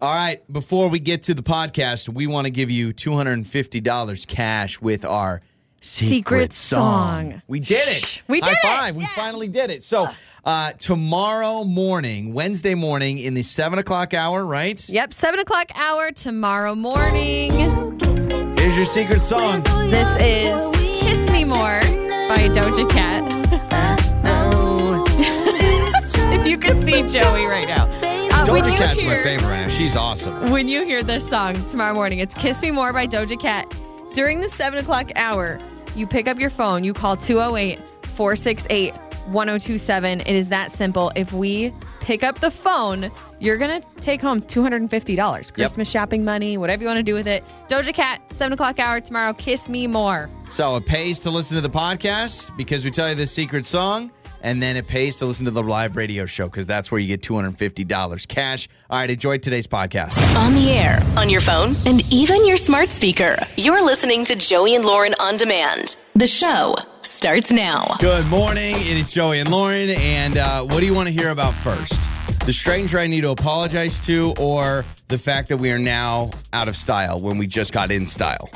All right, before we get to the podcast, we want to give you $250 cash with our secret, Secret song. song. We did it. We High did it. five. We finally did it. So, uh, tomorrow morning, Wednesday morning, in the seven o'clock hour, right? Yep, seven o'clock hour tomorrow morning. Here's your secret song. This is "Kiss Me More" by Doja Cat. if you could see Joey right now. Doja Cat's my favorite. She's awesome. When you hear this song tomorrow morning, it's Kiss Me More by Doja Cat. During the 7 o'clock hour, you pick up your phone, you call 208 468 1027. It is that simple. If we pick up the phone, you're going to take home $250. Christmas shopping money, whatever you want to do with it. Doja Cat, 7 o'clock hour tomorrow. Kiss Me More. So it pays to listen to the podcast because we tell you the secret song, and then it pays to listen to the live radio show because that's where you get $250 cash. All right, enjoy today's podcast. On the air, on your phone, and even your smart speaker. You're listening to Joey and Lauren on demand. The show starts now. Good morning. It is Joey and Lauren. And uh, what do you want to hear about first? The stranger I need to apologize to, or the fact that we are now out of style when we just got in style?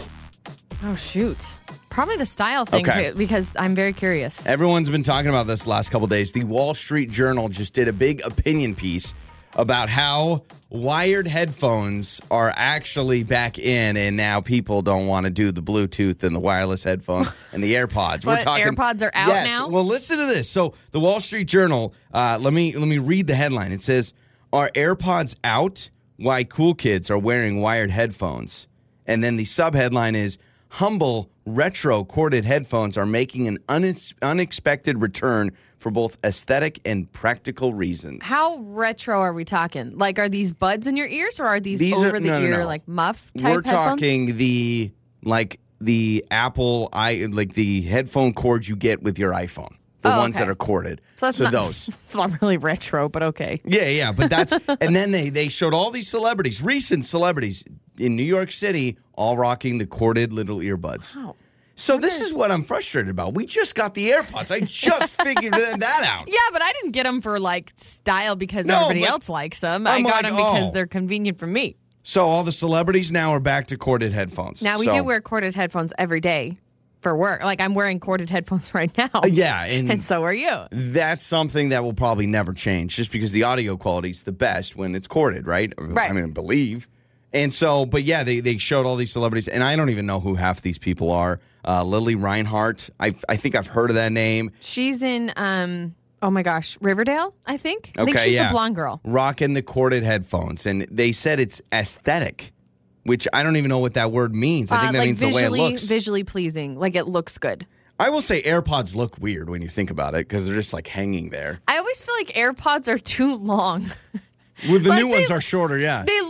Oh, shoot. Probably the style thing Okay. because I'm very curious. Everyone's been talking about this the last couple days. The Wall Street Journal just did a big opinion piece about how wired headphones are actually back in, and now people don't want to do the Bluetooth and the wireless headphones and the AirPods. What, AirPods are out Yes. now? Well, listen to this. So, the Wall Street Journal. Uh, let me let me read the headline. It says, "Are AirPods out? Why cool kids are wearing wired headphones?" And then the subheadline is humble retro corded headphones are making an unex- unexpected return for both aesthetic and practical reasons. How retro are we talking? Like, are these buds in your ears or are these, These are- over the no, no, ear, no. like muff type We're headphones? talking the like the Apple i like the headphone cords you get with your iPhone. The Oh, ones okay. that are corded. So that's so not, those. It's not really retro, but okay. Yeah, yeah, but that's and then they they showed all these celebrities, recent celebrities in New York City, all rocking the corded little earbuds. Wow. So this is what I'm frustrated about. We just got the AirPods. I just figured that out. Yeah, but I didn't get them for like style because No, everybody but else likes them. I I'm got like, them because oh. they're convenient for me. So all the celebrities now are back to corded headphones. Now we So- do wear corded headphones every day for work. Like I'm wearing corded headphones right now. Uh, yeah, and, And so are you. that's something that will probably never change, just because the audio quality is the best when it's corded, right? Right. I mean, I believe. And so, but yeah, they, they showed all these celebrities, and I don't even know who half these people are. Uh, Lili Reinhart, I I think I've heard of that name. She's in um oh my gosh, Riverdale, I think. I think Okay, she's yeah. the blonde girl. Rocking the corded headphones, and they said it's aesthetic, which I don't even know what that word means. I think Uh, that like means the way visually it looks. visually pleasing. Like it looks good. I will say AirPods look weird when you think about it because they're just like hanging there. I always feel like AirPods are too long. Well, the Like new ones are shorter, yeah. they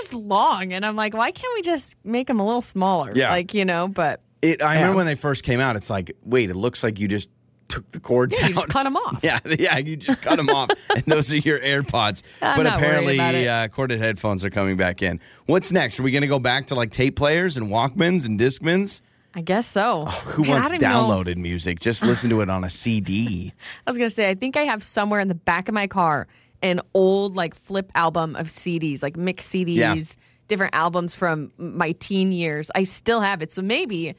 just long and I'm like, why can't we just make them a little smaller? Yeah. Like, you know, but It. I Yeah. remember when they first came out. It's like, wait, it looks like you just took the cords yeah, out. you just cut them off. Yeah, yeah, you just cut them off, and those are your AirPods. I'm but apparently, uh, corded headphones are coming back in. What's next? Are we going to go back to like tape players and Walkmans and Discmans? I guess so. Who Man, wants don't know- downloaded music? Just listen to it on a CD. I was gonna say, I think I have somewhere in the back of my car an old like flip album of CDs, like mix CDs, Yeah. different albums from my teen years. I still have it, so maybe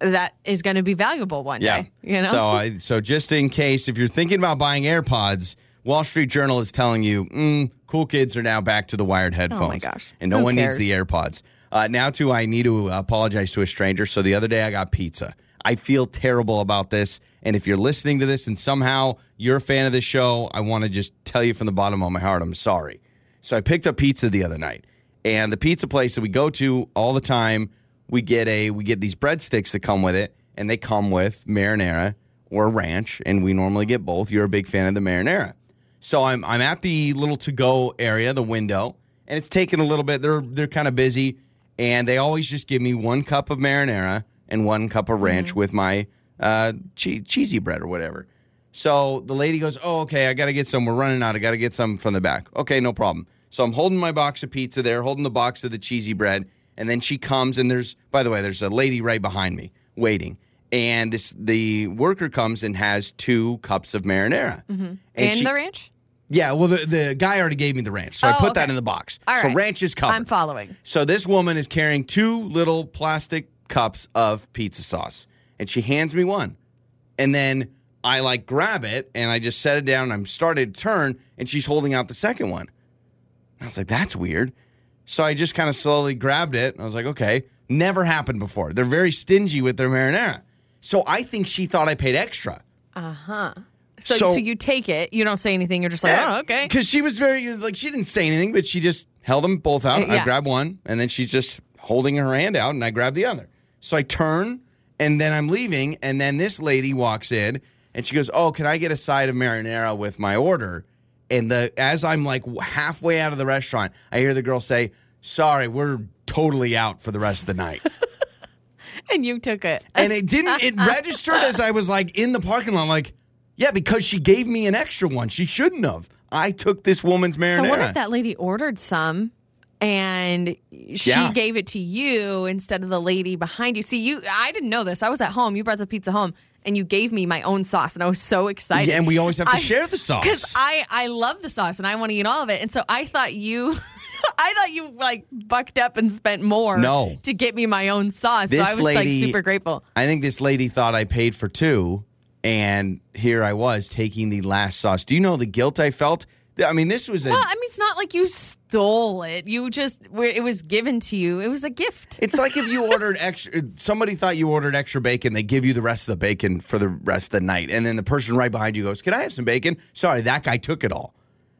that is going to be valuable one Yeah. day. You know, So, I, so just in case, if you're thinking about buying AirPods, Wall Street Journal is telling you, mm, cool kids are now back to the wired headphones. Oh my gosh. And no Who one needs the? AirPods. Uh, now, too, I need to apologize to a stranger. So the other day I got pizza. I feel terrible about this. And if you're listening to this and somehow you're a fan of this show, I want to just tell you from the bottom of my heart, I'm sorry. So I picked up pizza the other night. And the pizza place that we go to all the time, we get a we get these breadsticks that come with it, and they come with marinara or ranch, and we normally get both. You're a big fan of the marinara. So I'm I'm at the little to go area, the window, and it's taking a little bit. They're they're kind of busy, and they always just give me one cup of marinara and one cup of ranch with my uh, che- cheesy bread or whatever. So the lady goes, "Oh, okay, I got to get some. We're running out. I got to get some from the back." Okay, no problem. So I'm holding my box of pizza there, holding the box of the cheesy bread, and then she comes and there's, by the way, there's a lady right behind me waiting, and this the worker comes and has two cups of marinara, and she- the ranch. Yeah, well, the, the guy already gave me the ranch, so I Oh, put that in the box. All so right. ranch is covered. I'm following. So this woman is carrying two little plastic cups of pizza sauce, and she hands me one, and then I like grab it and I just set it down. And I'm starting to turn, and she's holding out the second one. I was like, "That's weird." So I just kind of slowly grabbed it. And I was like, "Okay." Never happened before. They're very stingy with their marinara. So I think she thought I paid extra. Uh huh. So, So- so, you take it. You don't say anything. You're just like, oh, okay. Because she was very like she didn't say anything, but she just held them both out. I Yeah. grabbed one, and then she's just holding her hand out, and I grab the other. So I turn, and then I'm leaving, and then this lady walks in, and she goes, "Oh, can I get a side of marinara with my order?" And the as I'm like halfway out of the restaurant, I hear the girl say, "Sorry, we're totally out for the rest of the night." And you took it. and it didn't it registered as I was like in the parking lot like yeah because she gave me an extra one she shouldn't have I took this woman's marinara So what if that lady ordered some and she Yeah. gave it to you instead of the lady behind you? See, you I didn't know this. I was at home. You brought the pizza home and you gave me my own sauce and I was so excited. Yeah, and we always have to I- share the sauce. Cuz I I love the sauce and I want to eat all of it. And so I thought you I thought you like bucked up and spent more No. to get me my own sauce. This so I was like lady- super grateful. I think this lady thought I paid for two and here I was taking the last sauce do you know the guilt I felt I mean this was a Well, I mean, it's not like you stole it. You just, it was given to you. It was a gift. It's like if you ordered extra, somebody thought you ordered extra bacon, they give you the rest of the bacon for the rest of the night. And then the person right behind you goes, Can I have some bacon? Sorry, that guy took it all.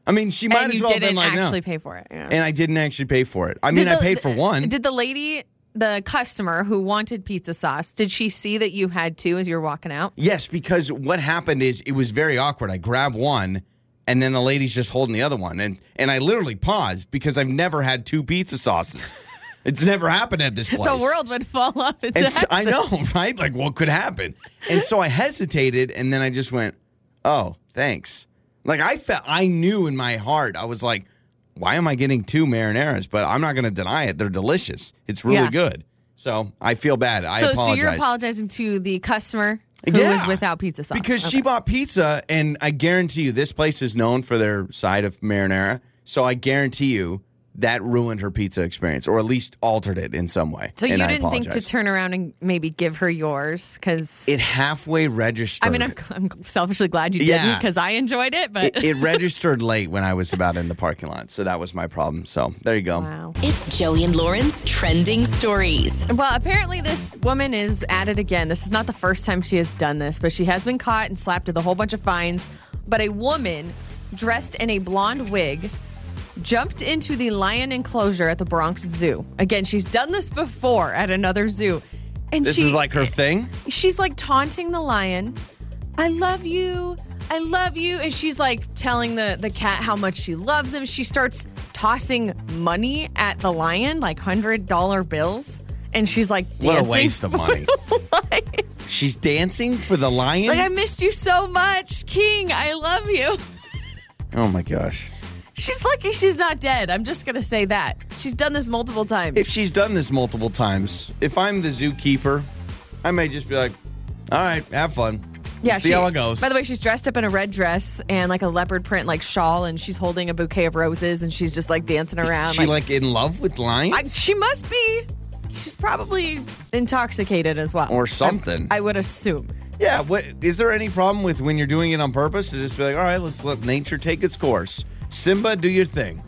I mean, she might and as well have been like, actually no. pay for it. Yeah. And I didn't actually pay for it. I mean, Did I paid for one. Did the lady, the customer who wanted pizza sauce, did she see that you had two as you were walking out? Yes, because what happened is it was very awkward. I grabbed one and then the lady's just holding the other one. And and I literally paused because I've never had two pizza sauces. it's never happened at this place. The world would fall off its And so, I know, right? Like what could happen? And so I hesitated and then I just went, "Oh, thanks." Like I felt I knew in my heart. I was like, "Why am I getting two marinaras?" But I'm not going to deny it. They're delicious. It's really Yeah. good. So, I feel bad. I So, apologize. so you're apologizing to the customer who Yeah. was without pizza sauce Because Okay. she bought pizza, and I guarantee you, this place is known for their side of marinara. So I guarantee you that ruined her pizza experience, or at least altered it in some way. So And you didn't think to turn around and maybe give her yours because It halfway registered. I mean I'm, I'm selfishly glad you Yeah. didn't because I enjoyed it, but it, it registered late when I was about in the parking lot, so that was my problem. So there you go. wow. It's Joey and Lauren's trending stories. Well, apparently this woman is at it again. This is not the first time she has done this, but she has been caught and slapped with a whole bunch of fines. But a woman dressed in a blonde wig jumped into the lion enclosure at the Bronx Zoo. Again, she's done this before at another zoo. And This she is like her thing. she's like taunting the lion. I love you. I love you. And she's like telling the, the cat how much she loves him. She starts tossing money at the lion, like hundred dollar bills. And she's like What dancing. a waste of money. She's dancing for the lion. Like, I missed you so much, King. I love you. oh my gosh. She's lucky she's not dead. I'm just gonna say that. She's done this multiple times. If she's done this multiple times, if I'm the zookeeper, I may just be like, "All right, have fun. yeah, see she- how it goes." By the way, she's dressed up in a red dress and like a leopard print like shawl, and she's holding a bouquet of roses, and she's just like dancing around. Is she like in love with lions? I, she must be. She's probably intoxicated as well, Or something. I, I would assume. Yeah, what is there any problem with when you're doing it on purpose to just be like, all right, let's let nature take its course. Simba, do your thing.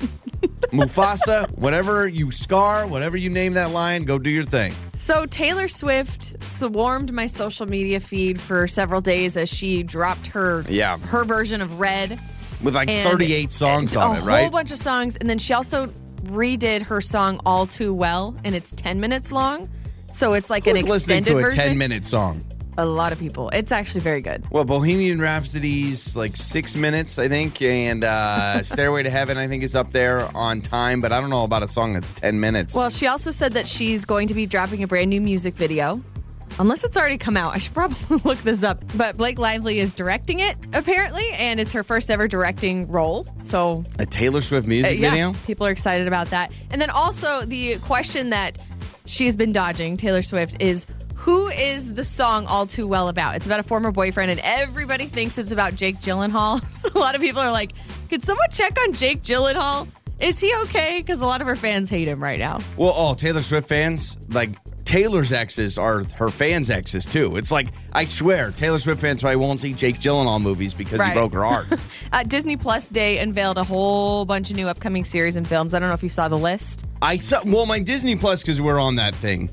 Mufasa, whatever you scar, whatever you name that lion, go do your thing. So Taylor Swift swarmed my social media feed for several days as she dropped her Yeah. her version of Red. With like and 38 songs on it, right? A whole right? bunch of songs, and then she also redid her song "All Too Well," and it's ten minutes long. So it's like an Who's listening extended to a version. 10 minute song? A lot of people. It's actually very good. Well, Bohemian Rhapsody's like six minutes, I think, and uh, Stairway to Heaven, I think, is up there on time, but I don't know about a song that's 10 minutes. Well, she also said that she's going to be dropping a brand new music video. Unless it's already come out. I should probably look this up. But Blake Lively is directing it, apparently, and it's her first ever directing role. So, a Taylor Swift uh, music yeah, video? people are excited about that. And then also, the question that she's been dodging, Taylor Swift, is who is the song All Too Well about? It's about a former boyfriend, and everybody thinks it's about Jake Gyllenhaal. So, a lot of people are like, Could someone check on Jake Gyllenhaal? Is he okay? Because a lot of her fans hate him right now. Well, oh, Taylor Swift fans, like Taylor's exes are her fans' exes too. It's like I swear, Taylor Swift fans probably won't see Jake Gyllenhaal movies because Right. he broke her heart. Uh, Disney Plus Day unveiled a whole bunch of new upcoming series and films. I don't know if you saw the list. I saw well my Disney Plus because we're on that thing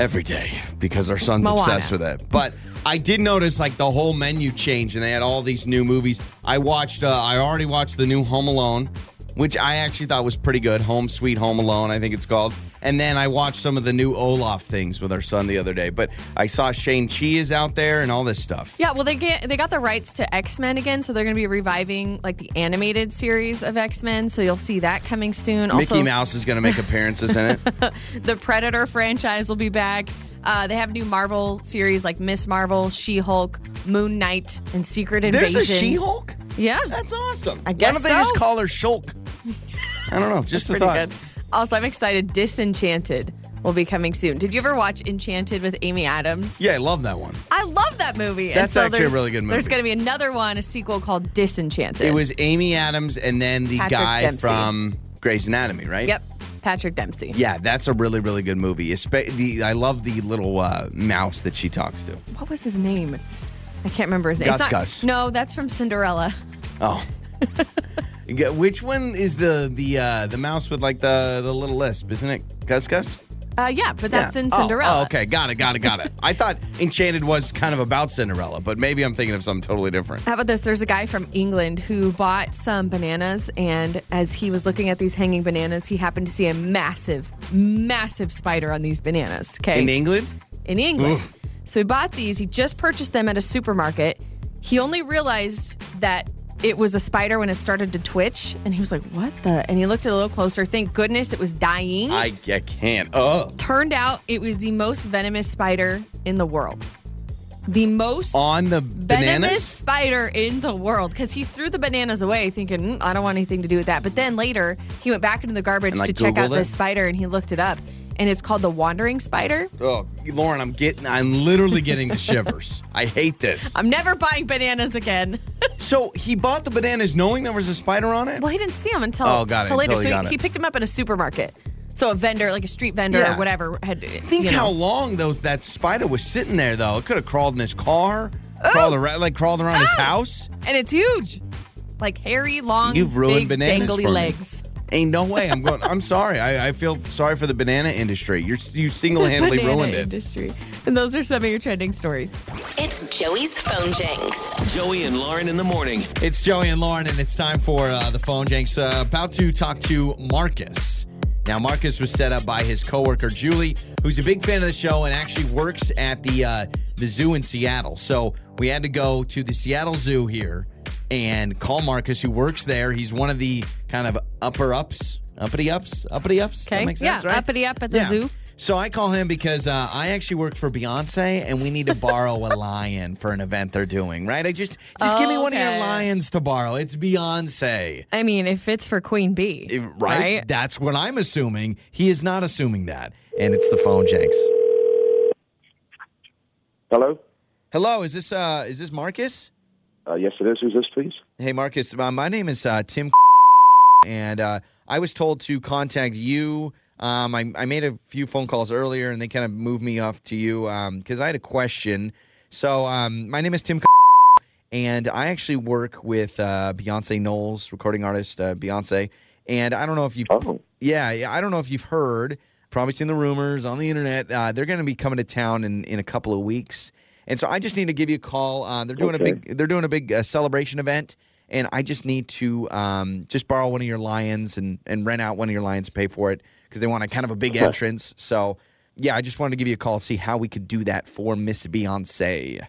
every day because our son's Moana. obsessed with it. But I did notice like the whole menu changed and they had all these new movies. I watched. Uh, I already watched the new Home Alone, which I actually thought was pretty good. Home Sweet Home Alone, I think it's called. And then I watched some of the new Olaf things with our son the other day. But I saw Shang-Chi is out there and all this stuff. Yeah, well, they get they got the rights to X Men again, so they're going to be reviving like the animated series of X Men. So you'll see that coming soon. Also, Mickey Mouse is going to make appearances in it. the Predator franchise will be back. Uh, they have new Marvel series like Miss Marvel, She Hulk, Moon Knight, and Secret Invasion. There's a She-Hulk. Yeah, That's awesome. I guess Why don't they just call her Shulk? I don't know. Just a thought. good. Also, I'm excited. Disenchanted will be coming soon. Did you ever watch Enchanted with Amy Adams? Yeah, I love that one. I love that movie. That's so actually a really good movie. There's going to be another one, a sequel called Disenchanted. It was Amy Adams and then the Patrick guy Dempsey. from Grey's Anatomy, right? Yep, Patrick Dempsey. Yeah, that's a really, really good movie. Espe- the, I love the little uh, mouse that she talks to. What was his name? I can't remember his name. It's Gus not- Gus. No, that's from Cinderella. Oh. Which one is the the uh, the mouse with like the the little lisp? Isn't it Gus Gus? Uh, yeah, but that's Yeah. in Oh, Cinderella. Oh, okay, got it, got it, got it. I thought Enchanted was kind of about Cinderella, but maybe I'm thinking of something totally different. How about this? There's a guy from England who bought some bananas, and as he was looking at these hanging bananas, he happened to see a massive, massive spider on these bananas. Okay. In England? in England. Oof. So he bought these. He just purchased them at a supermarket. He only realized that it was a spider when it started to twitch, and he was like, "What the?" And he looked a little closer. Thank goodness it was dying. I, I can't. Oh. Turned out it was the most venomous spider in the world. The most On the venomous bananas? spider in the world because he threw the bananas away thinking "Mm, i don't want anything to do with that but then later he went back into the garbage And, like, to check out Googled it? spider and he looked it up and it's called the wandering spider Oh, Lauren, I'm getting, I'm literally getting the shivers. I hate this. i'm never buying bananas again So he bought the bananas knowing there was a spider on it? well he didn't see them until, Oh, got it, until later until he so got he, it. picked them up at a supermarket so a vendor like a street vendor Yeah. or whatever had Think you know. how long though that spider was sitting there though. It could have crawled in his car, crawled oh. around, like crawled around his Oh. house. and it's huge like hairy long You've ruined big bananas dangly for me. Legs Ain't no way. I'm going. I'm sorry. I, I feel sorry for the banana industry. You're you single handedly ruined it. industry and those are some of your trending stories It's Joey's phone janks. Joey and Lauren in the morning. It's Joey and Lauren, and it's time for uh, the phone janks. Uh, about to talk to Marcus. Now, Marcus was set up by his coworker Julie, who's a big fan of the show and actually works at the uh, the zoo in Seattle. So we had to go to the Seattle Zoo here and call Marcus, who works there. He's one of the kind of upper ups, uppity ups, uppity ups. That Okay. makes Yeah, sense, right? uppity up at the zoo. So I call him because uh, I actually work for Beyonce, and we need to borrow a lion for an event they're doing. Right? I just just give me one of your lions to borrow. It's Beyonce, I mean, if it's for Queen Bee, Eh, right? That's what I'm assuming. He is not assuming that, and it's the phone janks. Hello? Hello, is this uh is this Marcus? Uh, yes, it is. Who's this, please? Hey, Marcus. Uh, my name is uh, Tim, and uh, I was told to contact you. Um, I, I made a few phone calls earlier, and they kind of moved me off to you because I had a question. So, um, my name is Tim, and I actually work with uh, Beyonce Knowles, recording artist uh, Beyonce. And I don't know if you've, Oh. yeah, yeah, I don't know if you've heard. Probably seen the rumors on the internet. Uh, they're going to be coming to town in, in a couple of weeks, and so I just need to give you a call. Uh, they're doing Okay. a big they're doing a big uh, celebration event, and I just need to um, just borrow one of your lions and and rent out one of your lions to pay for it because they want a kind of a big Okay. entrance. So yeah, I just wanted to give you a call see how we could do that for Miss Beyonce.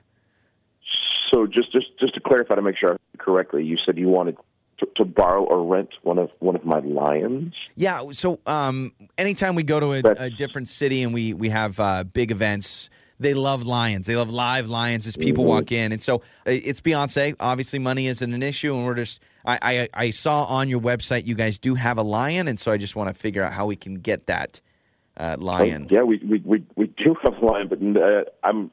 So just just just to clarify to make sure I correctly, you said you wanted to, to borrow or rent one of one of my lions. Yeah. So um, anytime we go to a, a different city and we we have uh, big events, they love lions. They love live lions as people Mhm. walk in, and so uh, it's Beyonce. Obviously, money isn't an issue, and we're just. I, I I saw on your website you guys do have a lion, and so I just want to figure out how we can get that uh, lion. Oh, yeah, we, we we we do have a lion, but uh, I'm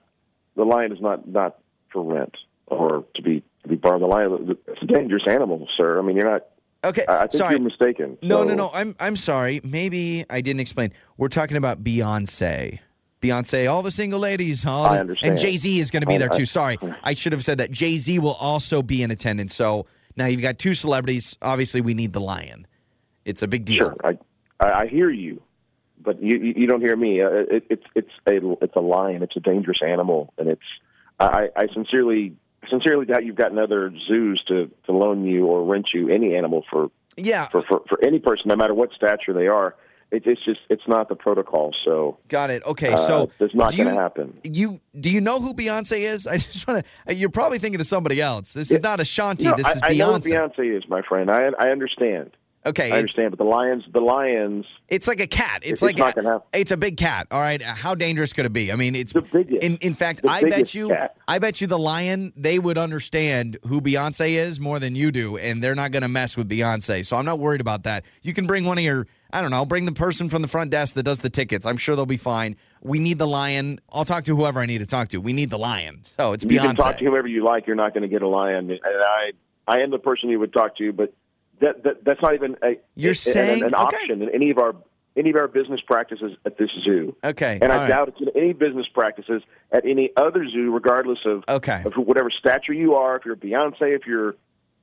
the lion is not not for rent or to be If you borrow the lion, it's a dangerous animal, sir. I mean, you're not. Okay, I think sorry. you're mistaken. No, no, no. I'm I'm sorry. Maybe I didn't explain. We're talking about Beyonce. Beyonce, all the single ladies, all I the- understand. and Jay Z is going to be I- there too. Sorry, I should have said that. Jay Z will also be in attendance. So now you've got two celebrities. Obviously, we need the lion. It's a big deal. Sure, I, I hear you, but you you you don't hear me. Uh, It, it's it's a it's a lion. It's a dangerous animal, and it's I, I sincerely sincerely doubt you've gotten other zoos to to loan you or rent you any animal for Yeah, for for, for any person, no matter what stature they are. It, it's just it's not the protocol. So got it. Okay, uh, so it's not going to happen. You do you know who Beyonce is? I just want to. You're probably thinking of somebody else. This is not Ashanti. No, this I, is I know who Beyonce. Beyonce is, my friend. I I understand. Okay, I understand, but the lions, the lions, it's like a cat. It's, It's like not a, it's a big cat. All right, how dangerous could it be? I mean, it's the biggest. In in fact, I bet you, cat. I bet you, the lion they would understand who Beyonce is more than you do, and they're not going to mess with Beyonce. So I'm not worried about that. You can bring one of your, I don't know, I'll bring the person from the front desk that does the tickets. I'm sure they'll be fine. We need the lion. I'll talk to whoever I need to talk to. We need the lion. So it's you Beyonce. can talk to whoever you like. You're not going to get a lion. And I, I am the person you would talk to, but that, that that's not even a You're a- saying- an, an okay. option in any of our any of our business practices at this zoo. okay, And I right. doubt it's in any business practices at any other zoo, regardless of Okay. of whatever stature you are. If you're Beyonce, if you're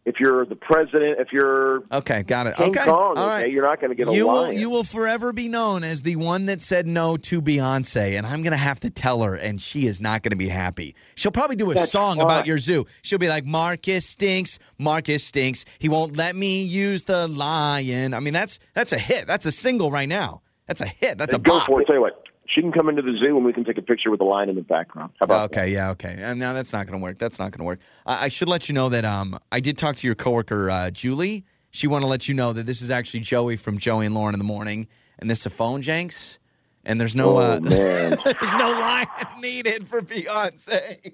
if you're the president, if you're Okay, got it. King okay, Kong, all okay, you're not going to get a you will lion. you will forever be known as the one that said no to Beyonce, and I'm gonna have to tell her, and she is not gonna be happy. She'll probably do a That's song fine. about your zoo. She'll be like, "Marcus stinks, Marcus stinks. He won't let me use the lion." I mean, that's that's a hit. That's a single right now. That's a hit. That's a go bop. for it. Tell you what, she can come into the zoo and we can take a picture with the lion in the background. How about that? Okay, yeah, okay. And now that's not going to work. That's not going to work. I, I should let you know that um, I did talk to your coworker uh, Julie. She wanted to let you know that this is actually Joey from Joey and Lauren in the morning, and this is a phone janks, and there's no Oh uh, there's no line needed for Beyonce.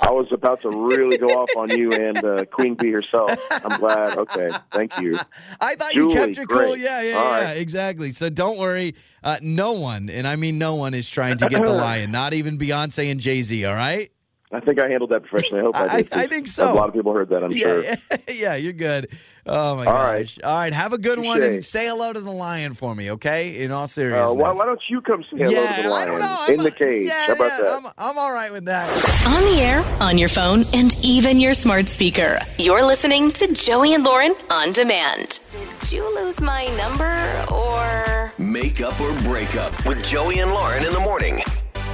I was about to really go off on you and uh, Queen Bee herself. I'm glad. Okay, thank you. I thought Julie, you kept your cool. great. Yeah, yeah, All yeah, right. exactly. So don't worry. Uh, no one, and I mean no one, is trying to get the lion. Not even Beyonce and Jay Z. All right. I think I handled that professionally. I hope I, I- did. I think so. A lot of people heard that. I'm sure. Yeah, yeah, yeah, you're good. Oh my All gosh! All right, have a good one and say hello to the lion for me, okay? In all Uh, seriousness. why, why don't you come say hello yeah, to the lion I don't know. in I'm- the cage? Yeah, How about yeah, that? I'm, I'm all right with that. On the air, on your phone, and even your smart speaker. You're listening to Joey and Lauren on demand. Did you lose my number or. Make up or break up with Joey and Lauren in the morning.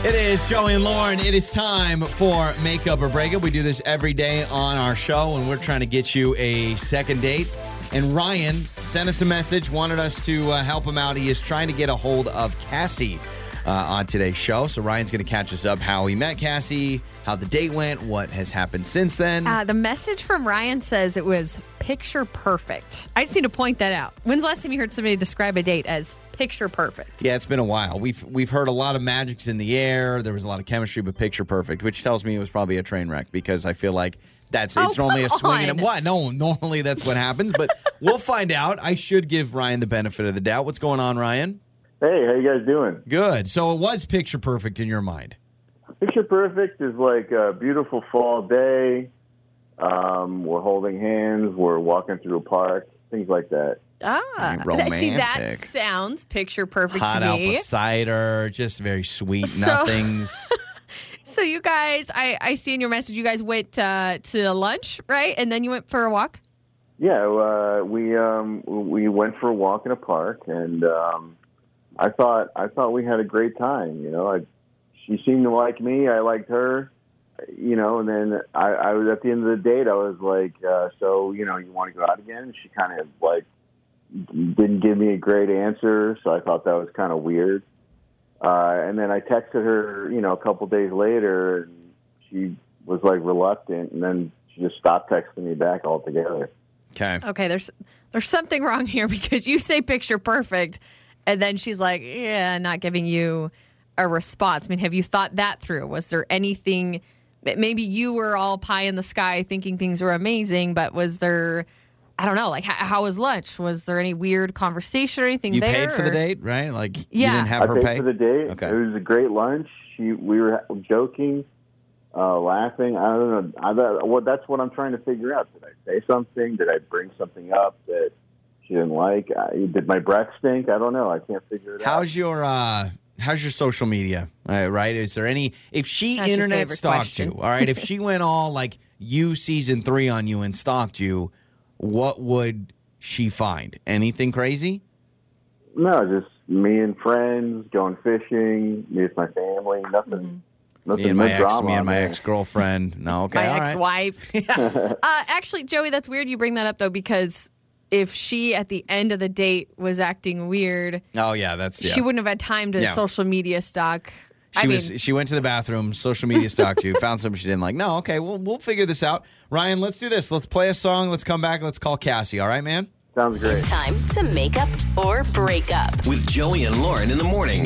It is Joey and Lauren. It is time for Makeup or Breakup. We do this every day on our show, and we're trying to get you a second date. And Ryan sent us a message, wanted us to uh, help him out. He is trying to get a hold of Cassie uh, on today's show. So Ryan's going to catch us up how he met Cassie, how the date went, what has happened since then. Uh, the message from Ryan says it was picture perfect. I just need to point that out. When's the last time you heard somebody describe a date as picture perfect? Yeah, it's been a while. We've we've heard a lot of magics in the air. There was a lot of chemistry, but picture perfect, which tells me it was probably a train wreck because I feel like that's Oh, it's normally a come swing and on. what? No, normally that's what happens, but we'll find out. I should give Ryan the benefit of the doubt. What's going on, Ryan? Hey, how you guys doing? Good. So it was picture perfect in your mind. Picture perfect is like a beautiful fall day. Um, we're holding hands. We're walking through a park. Things like that. Ah, see, that sounds picture perfect Hot to apple me. cider, just very sweet. So- Nothing's. So you guys, I, I see in your message, you guys went uh, to lunch, right? And then you went for a walk. Yeah, uh, we um, we went for a walk in a park, and um, I thought I thought we had a great time. You know, I, she seemed to like me. I liked her. You know, and then I, I was at the end of the date. I was like, uh, "So, you know, you want to go out again?" She kind of like didn't give me a great answer, so I thought that was kind of weird. Uh, and then I texted her, you know, a couple days later, and she was like reluctant, and then she just stopped texting me back altogether. Okay. Okay, there's there's something wrong here because you say picture perfect, and then she's like, yeah, not giving you a response. I mean, have you thought that through? Was there anything that maybe you were all pie in the sky thinking things were amazing, but was there, I don't know, like how, how was lunch? Was there any weird conversation or anything You there? paid for the date, right? Like you Yeah. didn't have I her paid pay. for the date. Okay. It was a great lunch. She, we were joking. uh, laughing. I don't know. I, that, well, that's what I'm trying to figure out. Did I say something? Did I bring something up that she didn't like? I, did my breath stink? I don't know. I can't figure it out. How's your uh how's your social media? Uh, right? Is there any if she That's internet stalked question. you, all right, if she went all like you season 3 on you and stalked you, what would she find? Anything crazy? No, just me and friends going fishing. Me with my family. Nothing. Nothing. Me and my no ex, me and my ex-girlfriend. No, okay. my ex-wife. uh, actually, Joey, that's weird you bring that up though because if she at the end of the date was acting weird, Oh yeah, that's yeah. she wouldn't have had time to Yeah. social media stalk. She I was mean, she went to the bathroom, social media stalked you, found something she didn't like. No, okay, we'll we'll figure this out. Ryan, let's do this. Let's play a song. Let's come back. Let's call Cassie. All right, man. Sounds great. It's time to make up or break up. With Joey and Lauren in the morning.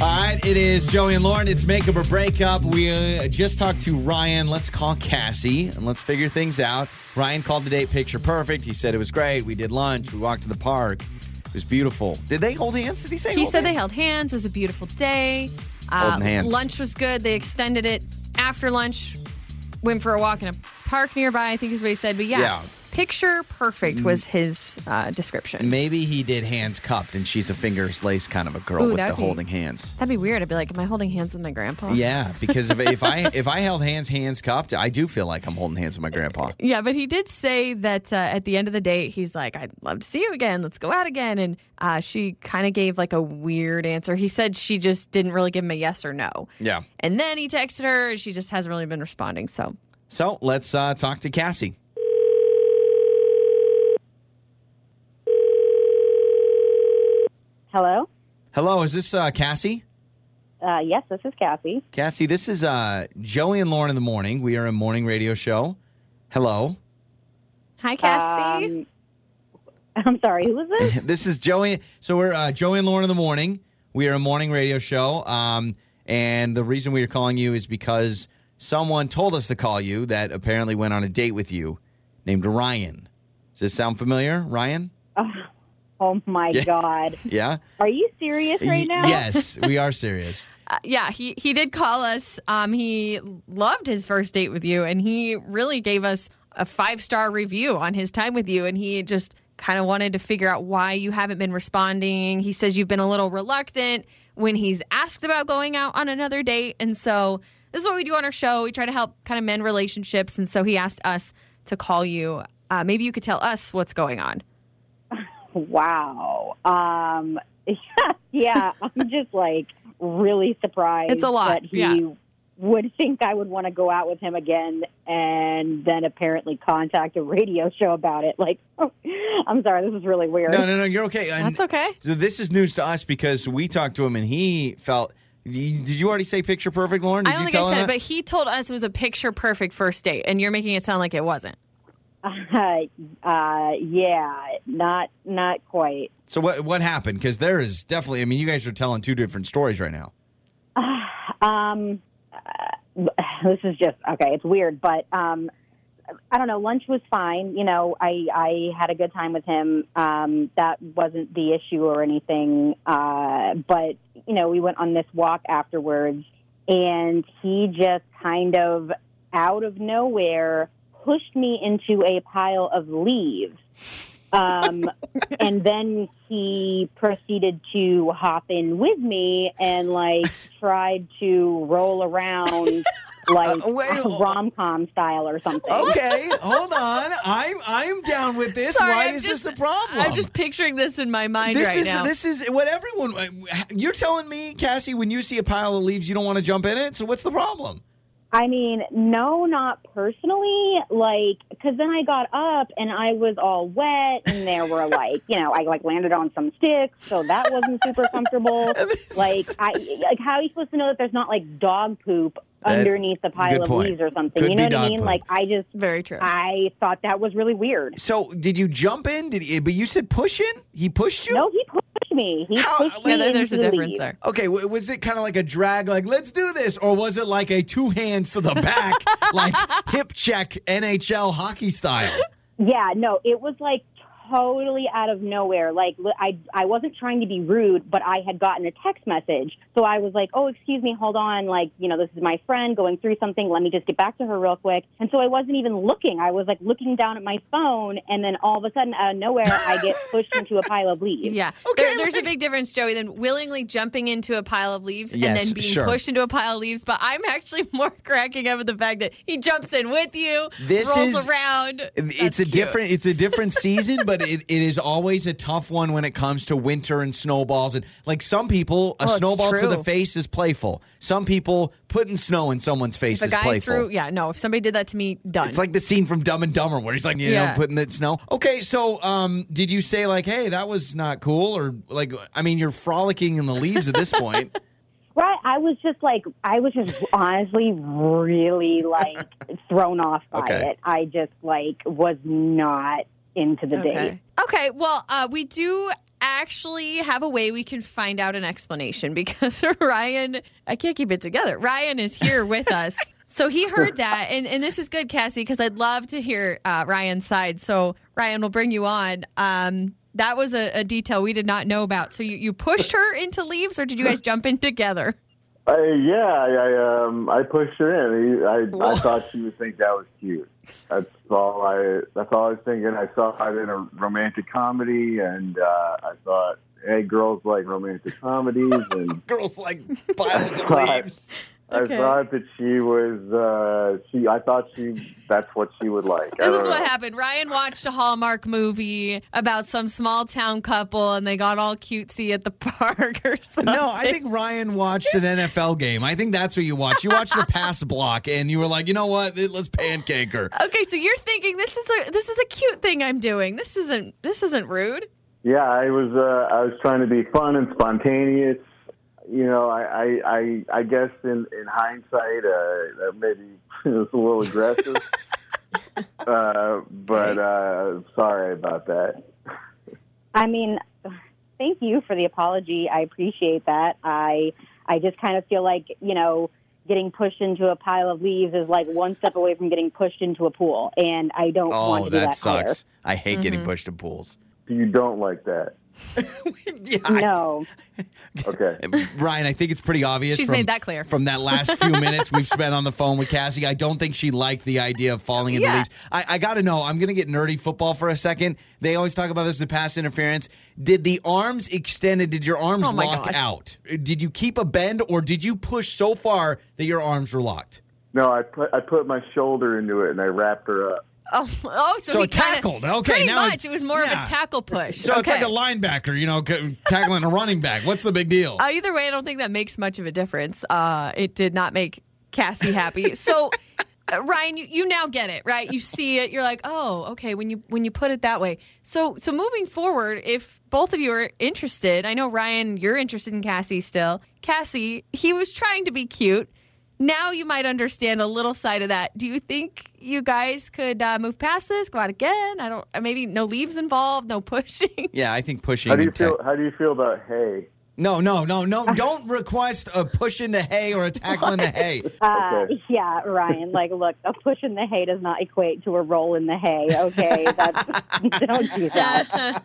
All right, it is Joey and Lauren. It's makeup or breakup. We uh, just talked to Ryan. Let's call Cassie and let's figure things out. Ryan called the date picture perfect. He said it was great. We did lunch. We walked to the park. It was beautiful. Did they hold hands? Did he say? he hold said they held hands. It was a beautiful day. Uh, Holding hands. Lunch was good. They extended it after lunch. Went for a walk in a park nearby. I think is what he said. But Yeah. Picture perfect was his uh, description. Maybe he did hands cupped, and she's a fingers laced kind of a girl Ooh, with the that'd be- holding hands. That'd be weird. I'd be like, am I holding hands with my grandpa? Yeah, because if, if I if I held hands hands cupped, I do feel like I'm holding hands with my grandpa. Yeah, but he did say that uh, at the end of the date, he's like, I'd love to see you again. Let's go out again. And uh, she kind of gave like a weird answer. He said she just didn't really give him a yes or no. Yeah. And then he texted her. and She just hasn't really been responding. So So let's uh, talk to Cassie. Hello. Hello, is this uh, Cassie? Uh, yes, this is Cassie. Cassie, this is uh, Joey and Lauren in the morning. We are a morning radio show. Hello. hi, Cassie. Um, I'm sorry. Who is this? This is Joey. So we're uh, Joey and Lauren in the morning. We are a morning radio show. Um, and the reason we are calling you is because someone told us to call you that apparently went on a date with you named Ryan. Does this sound familiar, Ryan? Oh my Yeah. God. Yeah. Are you serious right now? Yes, we are serious. Uh, yeah, he, he did call us. Um, he loved his first date with you, and he really gave us a five star review on his time with you. And he just kind of wanted to figure out why you haven't been responding. He says you've been a little reluctant when he's asked about going out on another date. And so this is what we do on our show. We try to help kind of mend relationships. And so he asked us to call you. Uh, maybe you could tell us what's going on. Wow. Um, yeah, I'm just like really surprised It's a lot, that he yeah. would think I would want to go out with him again and then apparently contact a radio show about it. Like, I'm sorry, this is really weird. No, no, no, you're okay. And That's okay. So this is news to us because we talked to him and he felt. Did you already say picture perfect, Lauren? Did I don't you think I said it, but he told us it was a picture perfect first date, and you're making it sound like it wasn't. Uh, uh, yeah, not not quite. So what what happened? Because there is definitely. I mean, you guys are telling two different stories right now. Um, uh, this is just okay. It's weird, but um, I don't know. Lunch was fine. You know, I I had a good time with him. Um, that wasn't the issue or anything. Uh, but you know, we went on this walk afterwards, and he just kind of out of nowhere pushed me into a pile of leaves. Um, and then he proceeded to hop in with me and like tried to roll around like Uh, wait, oh. rom com style or something. Okay, hold on. I'm I'm down with this. Sorry, Why I'm is just- this a problem? I'm just picturing this in my mind this right is now. this is what everyone. You're telling me, Cassie, when you see a pile of leaves, you don't want to jump in it. So what's the problem? I mean, no, not personally. Like, because then I got up and I was all wet, and there were like, you know, I like landed on some sticks, so that wasn't super comfortable. like, I like, how are you supposed to know that there's not like dog poop That- underneath the pile of point. leaves or something? Could you know what I mean? poop. Like, I just, Very true. I thought that was really weird. So did you jump in? Did he, but you said push in? He pushed you? No, he pushed me. He How- pushed yeah, me there- there's a into the difference leaves. there. Okay, w- was it kind of like a drag, like let's do this, or was it like a two hands to the back, like hip check NHL hockey style? Yeah, no, it was like totally out of nowhere. Like I, I wasn't trying to be rude, but I had gotten a text message. So I was like, "Oh, excuse me, hold on. Like, you know, this is my friend going through something. Let me just get back to her real quick." And so I wasn't even looking. I was like looking down at my phone, and then all of a sudden, out of nowhere, I get pushed into a pile of leaves. Yeah. Okay, There- there's a big difference, Joey, than willingly jumping into a pile of leaves and then being sure. pushed into a pile of leaves. But I'm actually more cracking up at the fact that he jumps in with you, This rolls is- around. It's That's a cute. different it's a different season, but it, it is always a tough one when it comes to winter and snowballs. And like some people, a Well, snowball to the face is playful. Some people putting snow in someone's face If a is guy playful. threw, yeah, no. If somebody did that to me, done. It's like the scene from Dumb and Dumber where he's like, you know, Yeah. putting that snow. Okay, so um, did you say like, hey, that was not cool, or like, I mean, you're frolicking in the leaves at this point. Right. I was just like, I was just honestly really like thrown off by Okay. it. I just like was not into the date. Okay. Okay. Well, uh, we do actually have a way we can find out an explanation because Ryan, I can't keep it together. Ryan is here with us. So he heard that, and, and this is good, Cassie, because I'd love to hear uh, Ryan's side. So Ryan, we'll bring you on. Um, that was a, a detail we did not know about. So you, you pushed her into leaves, or did you guys jump in together? I, yeah, I, I um I pushed her in. I I thought she would think that was cute. That's all I. That's all I was thinking. I saw it in a romantic comedy, and uh, I thought, hey, girls like romantic comedies, and Girls like piles of leaves. Okay. I thought that she was. Uh, she. I thought she. That's what she would like. This is don't what happened. Ryan watched a Hallmark movie about some small town couple and they got all cutesy at the park or something. No, I think Ryan watched an NFL game. I think that's what you watched. You watched the pass block, and you were like, you know what? Let's pancake her. Okay, so you're thinking this is a this is a cute thing I'm doing. This isn't this isn't rude. Yeah, I was. Uh, I was trying to be fun and spontaneous. You know, I. I. I, I guess in in hindsight, uh, that maybe it was a little aggressive. uh, but uh, sorry about that. I mean, thank you for the apology. I appreciate that. I I just kind of feel like you know getting pushed into a pile of leaves is like one step away from getting pushed into a pool, and I don't want Oh, to do that that sucks. I hate getting Mm-hmm. pushed in pools. You don't like that. yeah. No, Okay. Ryan, I think it's pretty obvious. She's from, made that clear. From that last few minutes we've spent on the phone with Cassie, I don't think she liked the idea of falling into Yeah. leaves. I, I got to know. I'm going to get nerdy football for a second. They always talk about this the pass interference. Did the arms extended? Did your arms Oh lock gosh. out? Did you keep a bend, or did you push so far that your arms were locked? No, I put I put my shoulder into it and I wrapped her up. Oh, oh so, So he it kinda- tackled. Okay, pretty now much. it- was more yeah. of a tackle push. So it's like a linebacker, you know, tackling a running back. What's the big deal? Uh, either way, I don't think that makes much of a difference. Uh, it did not make Cassie happy. So, uh, Ryan, you, you now get it, right? You see it. You're like, oh, okay. When you when you put it that way. So so moving forward, if both of you are interested, I know Ryan, you're interested in Cassie still. Cassie, he was trying to be cute. Now you might understand a little side of that. Do you think you guys could uh, move past this, go out again? I don't. Maybe no leaves involved, no pushing. yeah, I think pushing. How do you and ta- feel? How do you feel about hay? No, no, no, no. Don't request a push in the hay or a tackle in the hay. uh, Okay. yeah, Ryan. Like, look, a push in the hay does not equate to a roll in the hay. Okay, that's don't do that.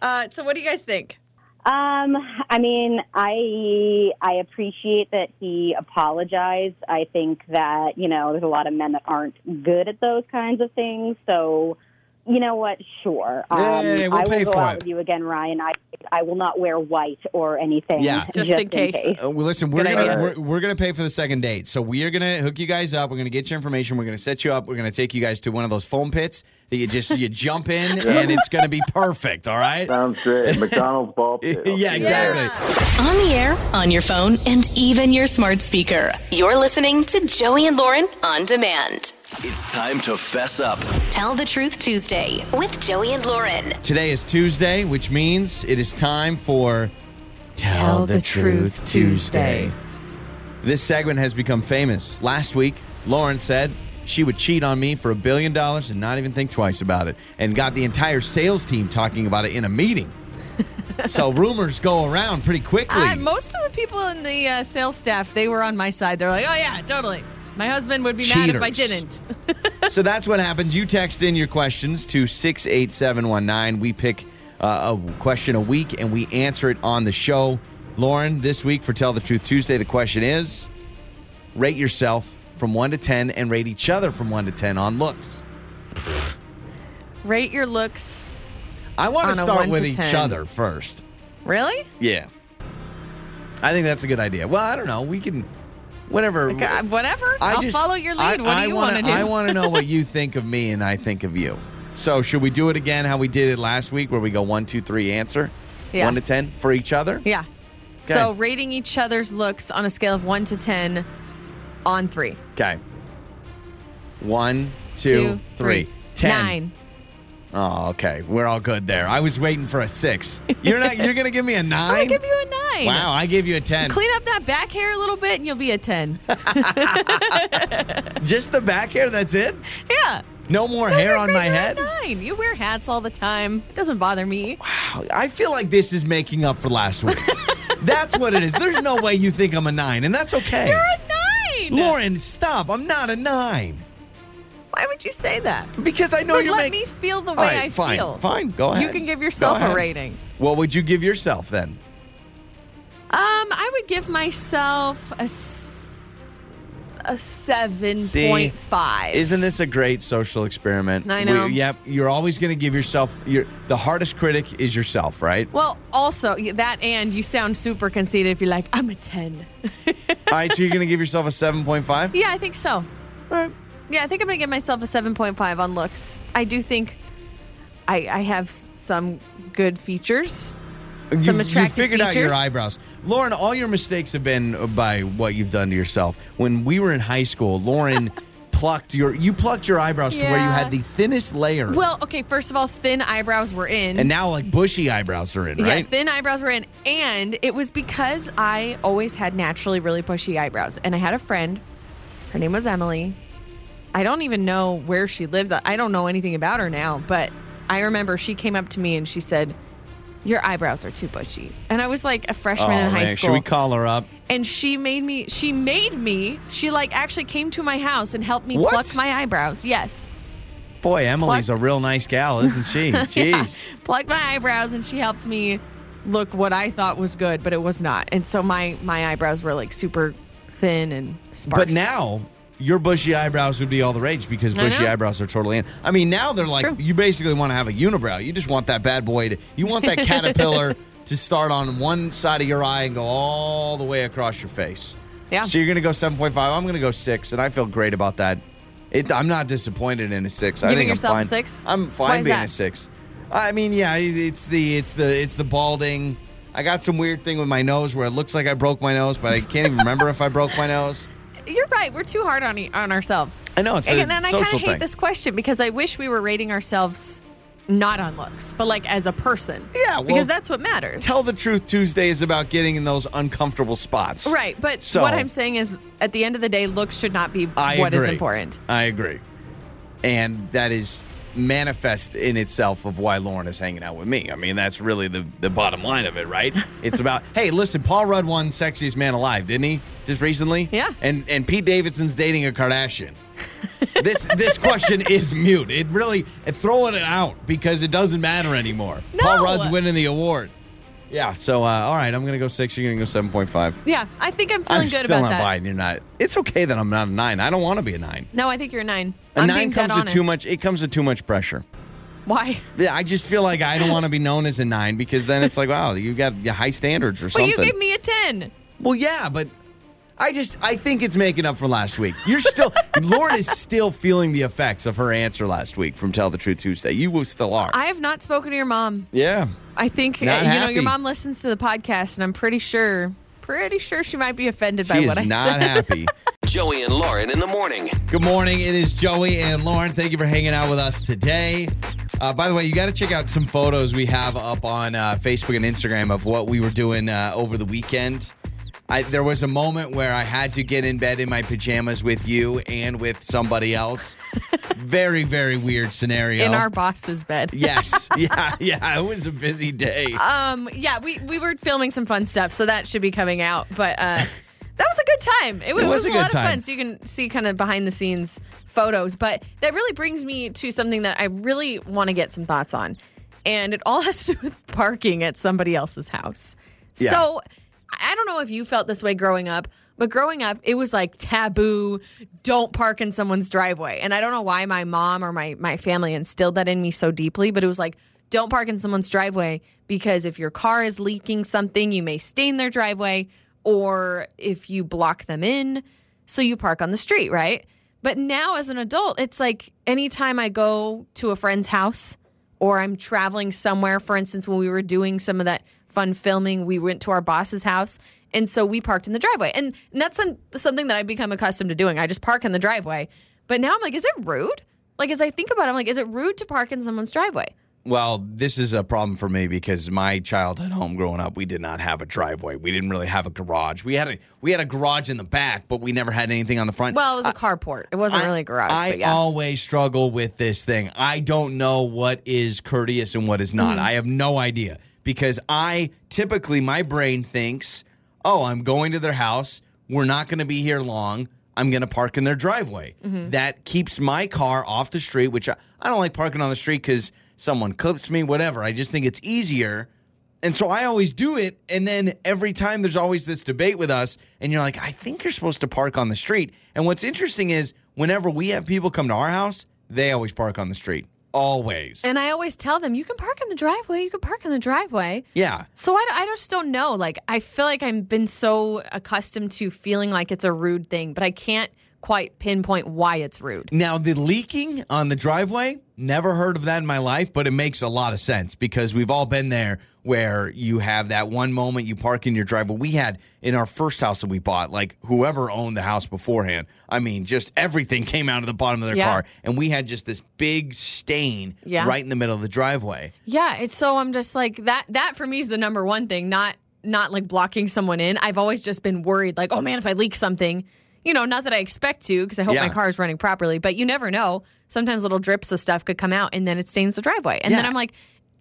uh, so, what do you guys think? Um, I mean, I I appreciate that he apologized. I think that you know there's a lot of men that aren't good at those kinds of things. So, you know what? Sure, um, Yeah, we'll I will pay go for out it. with you again, Ryan. I I will not wear white or anything. Yeah. Just in case. Uh, well, listen, we're Good gonna we're, we're gonna pay for the second date. So we are gonna hook you guys up. We're gonna get your information. We're gonna set you up. We're gonna take you guys to one of those foam pits that you just you jump in, and it's gonna be perfect. All right. Sounds great. McDonald's ball pit. yeah, exactly. On the air, on your phone, and even your smart speaker. You're listening to Joey and Lauren on demand. It's time to fess up. Tell the Truth Tuesday with Joey and Lauren. Today is Tuesday, which means it is time for Tell, the Truth Tuesday. This segment has become famous. Last week, Lauren said she would cheat on me for a billion dollars and not even think twice about it, and got the entire sales team talking about it in a meeting. so rumors go around pretty quickly. Uh, most of the people in the uh, sales staff, they were on my side. They're like, oh, yeah, totally. My husband would be mad if I didn't. so that's what happens. You text in your questions to 68719. We pick uh, a question a week and we answer it on the show. Lauren, this week for Tell the Truth Tuesday, the question is rate yourself from 1 to 10 and rate each other from 1 to 10 on looks. Rate your looks. I want to start with to each 10. other first. Really? Yeah. I think that's a good idea. Well, I don't know. We can, whatever. Okay, whatever. I I'll just- follow your I- lead. what I do you wanna- do? I want to know what you think of me and I think of you. So, should we do it again how we did it last week where we go one, two, three, answer? Yeah. One to 10 for each other? Yeah. So rating each other's looks on a scale of one to ten on three. Okay. One, two, Two, three, three. ten. Nine. Oh, okay. We're all good there. I was waiting for a six. You're not. You're gonna give me a nine. gonna give you a nine. Wow, I gave you a ten. Clean up that back hair a little bit and you'll be a 10. Just the back hair. That's it. yeah. No more hair on my head. Nine. You wear hats all the time. It doesn't bother me. Wow. I feel like this is making up for last week. that's what it is. There's no way you think I'm a nine, and that's okay. You're a nine. Lauren, stop. I'm not a nine. Why would you say that? Because I know But you're let making. me feel the way right, I fine, feel. Fine, go ahead. You can give yourself a rating. What would you give yourself then? Um, I would give myself a a seven point five. Isn't this a great social experiment? I know. yep. You're always going to give yourself. Your the hardest critic is yourself, right? well, also that and you sound super conceited if you're like, I'm a ten. All right. So you're going to give yourself a seven point five. yeah, I think so. Yeah, I think I'm gonna give myself a seven point five on looks. I do think I I have some good features. Some you, attractive you figured out your eyebrows. Lauren, all your mistakes have been by what you've done to yourself. When we were in high school, Lauren plucked your you plucked your eyebrows to where you had the thinnest layer. Well, okay, first of all, thin eyebrows were in. and now like bushy eyebrows are in, Yeah, right? thin eyebrows were in. And it was because I always had naturally really bushy eyebrows. And I had a friend, her name was Emily. I don't even know where she lived. I don't know anything about her now, but I remember she came up to me and she said, Your eyebrows are too bushy. And I was like a freshman oh, in high man. school. Should we call her up? and she made me, she made me, she like actually came to my house and helped me What? pluck my eyebrows. Yes. Boy, Emily's Plucked- a real nice gal, isn't she? Jeez. plucked my eyebrows and she helped me look what I thought was good, but it was not. And so my my eyebrows were like super thin and sparse. But now your bushy eyebrows would be all the rage because bushy eyebrows are totally in. I mean, now they're like true. you basically want to have a unibrow. You just want that bad boy to you want that caterpillar to start on one side of your eye and go all the way across your face. Yeah. So you're gonna go seven point five. I'm gonna go six, and I feel great about that. It, I'm not disappointed in a six. I Giving think yourself I'm a fine. six? I'm Why fine is being that? a six. I mean, yeah, it's the it's the it's the balding. I got some weird thing with my nose where it looks like I broke my nose, but I can't even remember if I broke my nose. You're right. We're too hard on on ourselves. I know it's a and, and I kind of hate thing. this question because I wish we were rating ourselves not on looks, but like as a person. Yeah, well, because that's what matters. Tell the truth Tuesday is about getting in those uncomfortable spots. right, but So- what I'm saying is, at the end of the day, looks should not be I what is agree. important. I agree. And that is manifest in itself of why Lauren is hanging out with me. I mean, that's really the, the bottom line of it, right? It's about, hey, listen, Paul Rudd won Sexiest Man Alive, didn't he? Just recently? Yeah. And and Pete Davidson's dating a Kardashian. this this question is mute. It really throw it out because it doesn't matter anymore. Paul Rudd's winning the award. Yeah, so uh, all right, I'm gonna go six. You're gonna go seven point five. Yeah, I think I'm feeling I'm good still about not that. buying. You're not. It's okay that I'm not a nine. I don't want to be a nine. No, I think you're a nine. A I'm nine being dead comes with too much. It comes with too much pressure. Why? Yeah, I just feel like I don't want to be known as a nine because then it's like, wow, you got high standards or something. But something. you gave me a ten. well, yeah, but I just I think it's making up for last week. You're still Lauren is still feeling the effects of her answer last week from Tell the Truth Tuesday. You will still are. I have not spoken to your mom. yeah. I think uh, Not you know your mom listens to the podcast, and I'm pretty sure, pretty sure she might be offended by She what is I not said. happy. Joey and Lauren in the morning. Good morning. It is Joey and Lauren. Thank you for hanging out with us today. Uh, by the way, you got to check out some photos we have up on uh, Facebook and Instagram of what we were doing uh, over the weekend. I, there was a moment where I had to get in bed in my pajamas with you and with somebody else. very, very weird scenario. in our boss's bed. yes, yeah, yeah. It was a busy day. Um, yeah, we we were filming some fun stuff, so that should be coming out. But uh, That was a good time. It, was, was a a, lot time. of fun. So you can see kind of behind the scenes photos. But that really brings me to something that I really want to get some thoughts on. And it all has to do with parking at somebody else's house. Yeah. So I don't know if you felt this way growing up, but growing up, it was like taboo don't park in someone's driveway. And I don't know why my mom or my, my family instilled that in me so deeply, but it was like, don't park in someone's driveway because if your car is leaking something, you may stain their driveway, or if you block them in, so you park on the street, right? But now as an adult, it's like anytime I go to a friend's house or I'm traveling somewhere, for instance, when we were doing some of that fun filming, we went to our boss's house. And so we parked in the driveway. And, and that's some, something that I've become accustomed to doing. I just park in the driveway. But now I'm like, is it rude? Like, as I think about it, I'm like, is it rude to park in someone's driveway? Well, this is a problem for me because my childhood home growing up, we did not have a driveway. We didn't really have a garage. We had a we had a garage in the back, but we never had anything on the front. Well, it was a carport. It wasn't I- really a garage, I but yeah. always struggle with this thing. I don't know what is courteous and what is Mm-hmm. not. I have no idea because I typically my brain thinks, "Oh, I'm going to their house. We're not going to be here long. I'm going to park in their driveway." Mm-hmm. That keeps my car off the street, which I, I don't like parking on the street cuz someone clips me, whatever. I just think it's easier. And so I always do it. And then every time there's always this debate with us, and you're like, I think you're supposed to park on the street. And what's interesting is whenever we have people come to our house, they always park on the street. Always. and I always tell them, you can park in the driveway. You can park in the driveway. yeah. So I, I just don't know. Like, I feel like I've been so accustomed to feeling like it's a rude thing, but I can't quite pinpoint why it's rude. Now, the leaking on the driveway, never heard of that in my life, but it makes a lot of sense because we've all been there where you have that one moment you park in your driveway. We had in our first house that we bought, like whoever owned the house beforehand, I mean, just everything came out of the bottom of their Yeah. car. And we had just this big stain Yeah. right in the middle of the driveway. Yeah, it's so I'm just like that. That for me is the number one thing. Not not like blocking someone in. I've always just been worried, like, oh man, if I leak something, you know, not that I expect to because I hope Yeah. my car is running properly. But you never know. Sometimes little drips of stuff could come out, and then it stains the driveway. And then I'm like,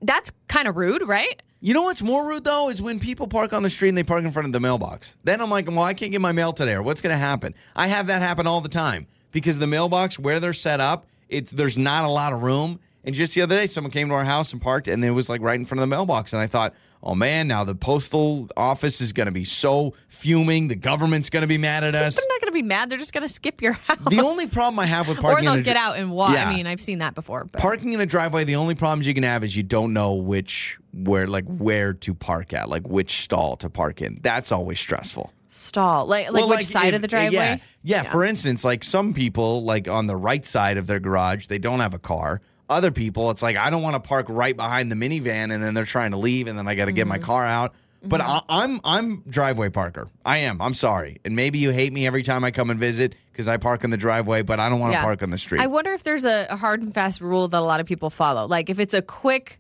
that's kind of rude, right? You know what's more rude though is when people park on the street and they park in front of the mailbox. Then I'm like, well, I can't get my mail today, or what's going to happen? I have that happen all the time because the mailbox where they're set up, it's there's not a lot of room. And just the other day, someone came to our house and parked, and it was like right in front of the mailbox. And I thought, oh man, now the postal office is going to be so fuming. The government's going to be mad at us. They're not going to be mad. They're just going to skip your house. The only problem I have with parking, or they'll get dri- out and walk. Yeah. I mean, I've seen that before. But. Parking in a driveway, the only problems you can have is you don't know which where like where to park at, like which stall to park in. That's always stressful. stall, like like Well, which side if- of the driveway? Yeah. yeah, For instance, like some people, like on the right side of their garage, they don't have a car. Other people, it's like I don't want to park right behind the minivan, and then they're trying to leave, and then I got to get Mm-hmm. my car out. But I, I'm I'm driveway parker. I am. I'm sorry, and maybe you hate me every time I come and visit because I park in the driveway, but I don't want to Yeah. park on the street. I wonder if there's a, hard and fast rule that a lot of people follow. Like if it's a quick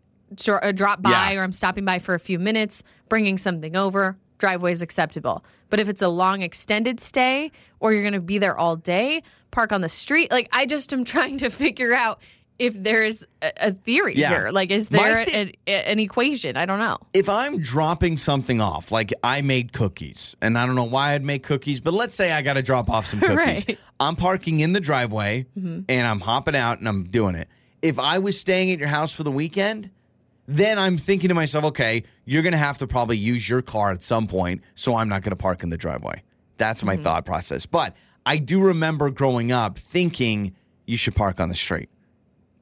a drop by Yeah. or I'm stopping by for a few minutes, bringing something over, driveway is acceptable. But if it's a long extended stay or you're going to be there all day, park on the street. Like I just am trying to figure out if there's a, a theory Yeah. here. Like is there an, an equation? I don't know. if I'm dropping something off, like I made cookies, and I don't know why I'd make cookies, but let's say I got to drop off some cookies. Right. Mm-hmm. I'm parking in the driveway and I'm hopping out and I'm doing it. If I was staying at your house for the weekend, then I'm thinking to myself, okay, you're going to have to probably use your car at some point, so I'm not going to park in the driveway. That's my Mm-hmm. thought process. But I do remember growing up thinking you should park on the street.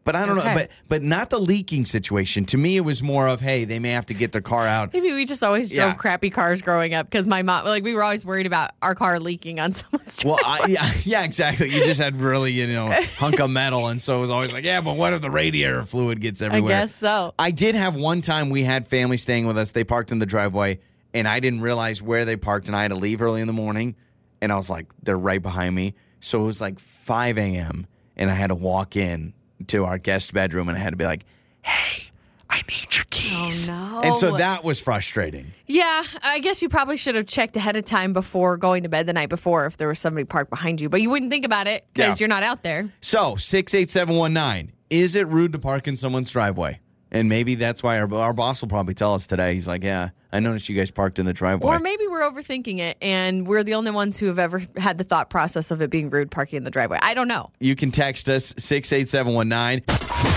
But I don't know, but but not the leaking situation. To me, it was more of, hey, they may have to get their car out. Maybe we just always drove Yeah. crappy cars growing up because my mom, like, we were always worried about our car leaking on someone's. Well, I, yeah, yeah, exactly. You just had really, you know, hunk of metal, and so it was always like, yeah, but what if the radiator fluid gets everywhere? I guess so. I did have one time we had family staying with us. They parked in the driveway, and I didn't realize where they parked, and I had to leave early in the morning. And I was like, they're right behind me. So it was like 5 a.m., and I had to walk in to our guest bedroom, and I had to be like, hey, I need your keys. Oh, no. And so that was frustrating. Yeah, I guess you probably should have checked ahead of time before going to bed the night before if there was somebody parked behind you, but you wouldn't think about it because Yeah. you're not out there. So, 68719, is it rude to park in someone's driveway? And maybe that's why our, our boss will probably tell us today. He's like, yeah, I noticed you guys parked in the driveway. Or maybe we're overthinking it and we're the only ones who have ever had the thought process of it being rude parking in the driveway. I don't know. you can text us 68719.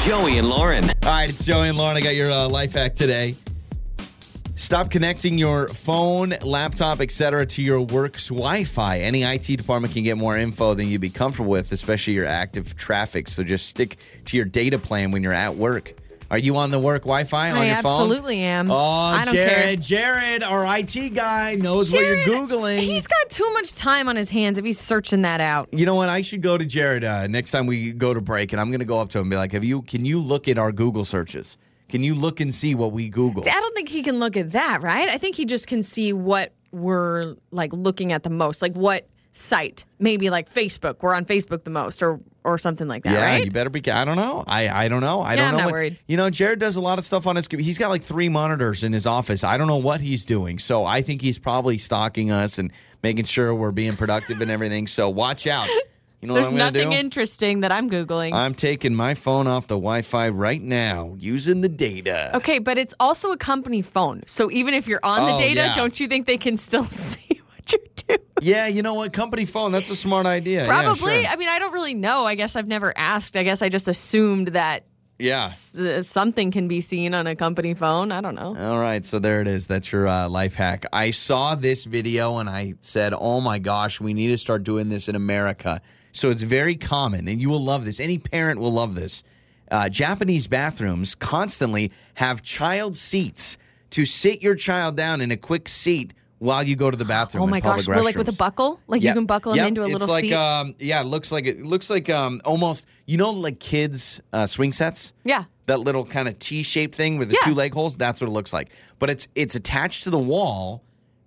Joey and Lauren. All right, it's Joey and Lauren. I got your uh, life hack today. Stop connecting your phone, laptop, etc. to your work's Wi-Fi. Any IT department can get more info than you'd be comfortable with, especially your active traffic. So just stick to your data plan when you're at work. Are you on the work Wi-Fi on I your phone? I absolutely am. Oh, Jared. Jared, our IT guy knows Jared, what you're googling. He's got too much time on his hands if he's searching that out. You know what? I should go to Jared uh, next time we go to break, and I'm going to go up to him and be like, "Have you? Can you look at our Google searches? Can you look and see what we Google?" I don't think he can look at that, right? I think he just can see what we're like looking at the most, like what site, maybe like Facebook. We're on Facebook the most, or or something like that, yeah, right? you better be. I don't know. I I don't know. I Yeah, don't I'm know. not what- worried. You know, Jared does a lot of stuff on his. He's got like three monitors in his office. I don't know what he's doing. So I think he's probably stalking us and making sure we're being productive and everything. So watch out. You know There's what I'm going to nothing do? interesting that I'm googling. I'm taking my phone off the Wi-Fi right now using the data. okay, but it's also a company phone, so even if you're on the Oh, data, yeah. don't you think they can still see Yeah, you know what? Company phone. That's a smart idea. Yeah, Probably. sure. I mean, I don't really know. I guess I've never asked. I guess I just assumed that Yeah. s- uh, something can be seen on a company phone. I don't know. All right, so there it is. That's your uh, life hack. I saw this video and I said, "Oh my gosh, we need to start doing this in America." So it's very common, and you will love this. Any parent will love this. Uh, Japanese bathrooms constantly have child seats to sit your child down in a quick seat while you go to the bathroom. Oh my gosh! Well, like with a buckle, like you can buckle Yep. him into a it's little like, seat. Um, yeah, it looks like it looks like um, almost you know like kids uh, swing sets. yeah. That little kind of T-shaped thing with the Yeah. two leg holes. That's what it looks like. But it's it's attached to the wall,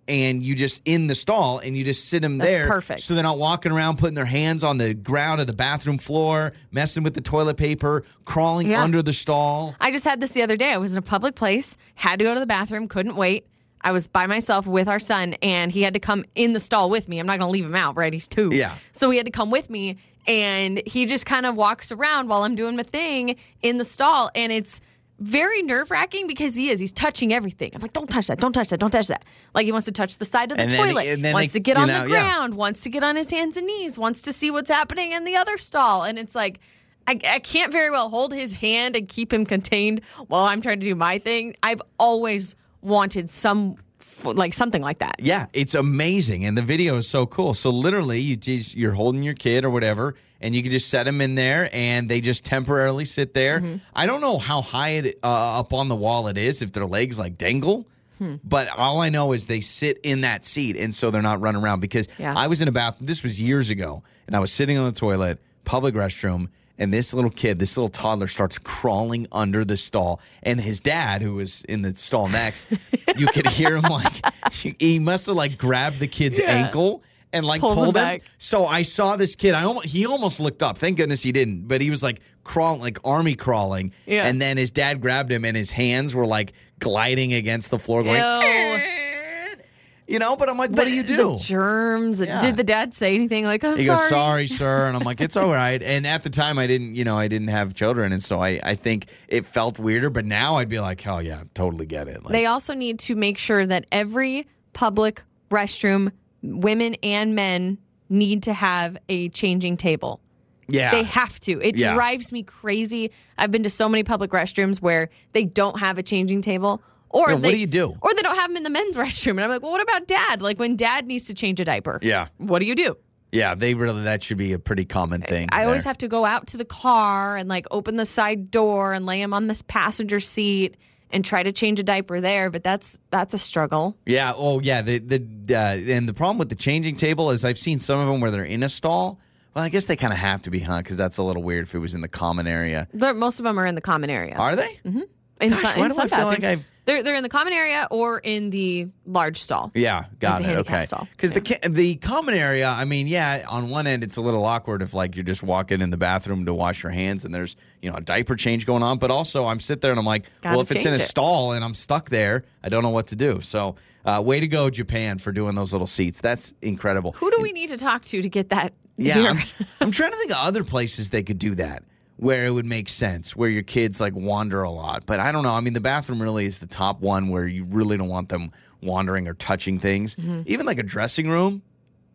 and you just in the stall, and you just sit them That's there. perfect. So they're not walking around putting their hands on the ground of the bathroom floor, messing with the toilet paper, crawling Yeah. under the stall. I just had this the other day. I was in a public place, had to go to the bathroom, couldn't wait. I was by myself with our son, and he had to come in the stall with me. I'm not going to leave him out, right? He's two. Yeah. So he had to come with me, and he just kind of walks around while I'm doing my thing in the stall, and it's very nerve wracking because he is. He's touching everything. I'm like, don't touch that, don't touch that, don't touch that. Like he wants to touch the side of the And then- toilet, and then wants they- to get on know, the yeah. ground, wants to get on his hands and knees, wants to see what's happening in the other stall. And it's like, I, I can't very well hold his hand and keep him contained while I'm trying to do my thing. I've always wanted some, like something like that. Yeah, it's amazing, and the video is so cool. So literally, you just, you're holding your kid or whatever, and you can just set them in there, and they just temporarily sit there. Mm-hmm. I don't know how high it, uh, up on the wall it is if their legs like dangle. Hmm. But all I know is they sit in that seat, and so they're not running around. Because Yeah. I was in a bath. This was years ago, and I was sitting on the toilet, public restroom, and this little kid, this little toddler, starts crawling under the stall, and his dad, who was in the stall next, you could hear him like he must have like grabbed the kid's Yeah. ankle and like Pulls pulled him. back. So I saw this kid. I almost he almost looked up. Thank goodness he didn't. But he was like crawling, like army crawling. Yeah. And then his dad grabbed him, and his hands were like gliding against the floor, going. Eh. You know, but I'm like, what do you do? The germs. Yeah. Did the dad say anything like, I'm He sorry? goes, sorry, sir. And I'm like, it's all right. And at the time, I didn't, you know, I didn't have children. And so I, I think it felt weirder. But now I'd be like, hell yeah, totally get it. Like, They also need to make sure that every public restroom, women and men, need to have a changing table. yeah. They have to. It Yeah. drives me crazy. I've been to so many public restrooms where they don't have a changing table. Or Yeah, what they, do you do? Or they don't have them in the men's restroom. And I'm like, well, what about dad? Like when dad needs to change a diaper. yeah. What do you do? Yeah. They really, that should be a pretty common thing. I always have to go out to the car and like open the side door and lay him on this passenger seat and try to change a diaper there. But that's that's a struggle. Yeah. Oh, yeah. The the uh, and the problem with the changing table is I've seen some of them where they're in a stall. Well, I guess they kind of have to be, huh? Because that's a little weird if it was in the common area. They're, most of them are in the common area. Are they? in Gosh, why in do I feel like. I've- They're they're in the common area or in the large stall. Yeah, got the it. Okay. Because the the common area, I mean, yeah, on one end it's a little awkward if like you're just walking in the bathroom to wash your hands and there's you know a diaper change going on. But also, I'm sit there and I'm like, Gotta well, if it's in a it. stall and I'm stuck there, I don't know what to do. So, uh, way to go, Japan, for doing those little seats. That's incredible. Who do we need to talk to to get that? Yeah? I'm, I'm trying to think of other places they could do that. Where it would make sense, where your kids like wander a lot. But I don't know. I mean, the bathroom really is the top one where you really don't want them wandering or touching things. Even like a dressing room.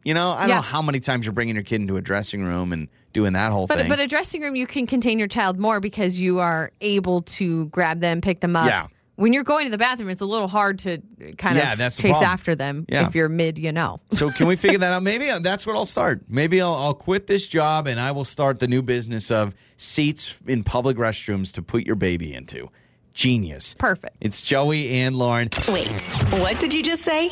You know, I don't Mm-hmm. Yeah. know how many times you're bringing your kid into a dressing room and doing that whole But thing. but a dressing room you can contain your child more because you are able to grab them, pick them up. Yeah. When you're going to the bathroom, it's a little hard to kind Yeah, of that's chase problem. after them Yeah. if you're mid, you know. So can we figure that out? Maybe that's what I'll start. Maybe I'll, I'll quit this job and I will start the new business of seats in public restrooms to put your baby into. Genius. Perfect. It's Joey and Lauren. Wait, what did you just say?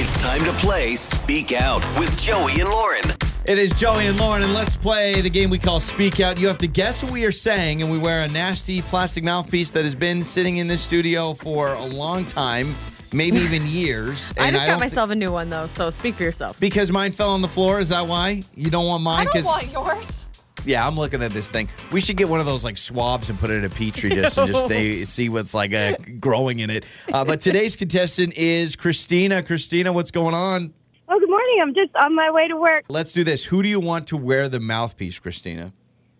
It's time to play Speak Out with Joey and Lauren. It is Joey and Lauren, and let's play the game we call Speak Out. You have to guess what we are saying, and we wear a nasty plastic mouthpiece that has been sitting in the studio for a long time, maybe even years. I just don't got thi- myself a new one though, so speak for yourself. because mine fell on the floor. Is that why you don't want mine? I don't want yours. Yeah, I'm looking at this thing. We should get one of those like swabs and put it in a petri dish and just stay, see what's like uh, growing in it. Uh, but today's contestant is Christina. Christina, what's going on? Oh, good morning. I'm just on my way to work. Let's do this. Who do you want to wear the mouthpiece, Christina?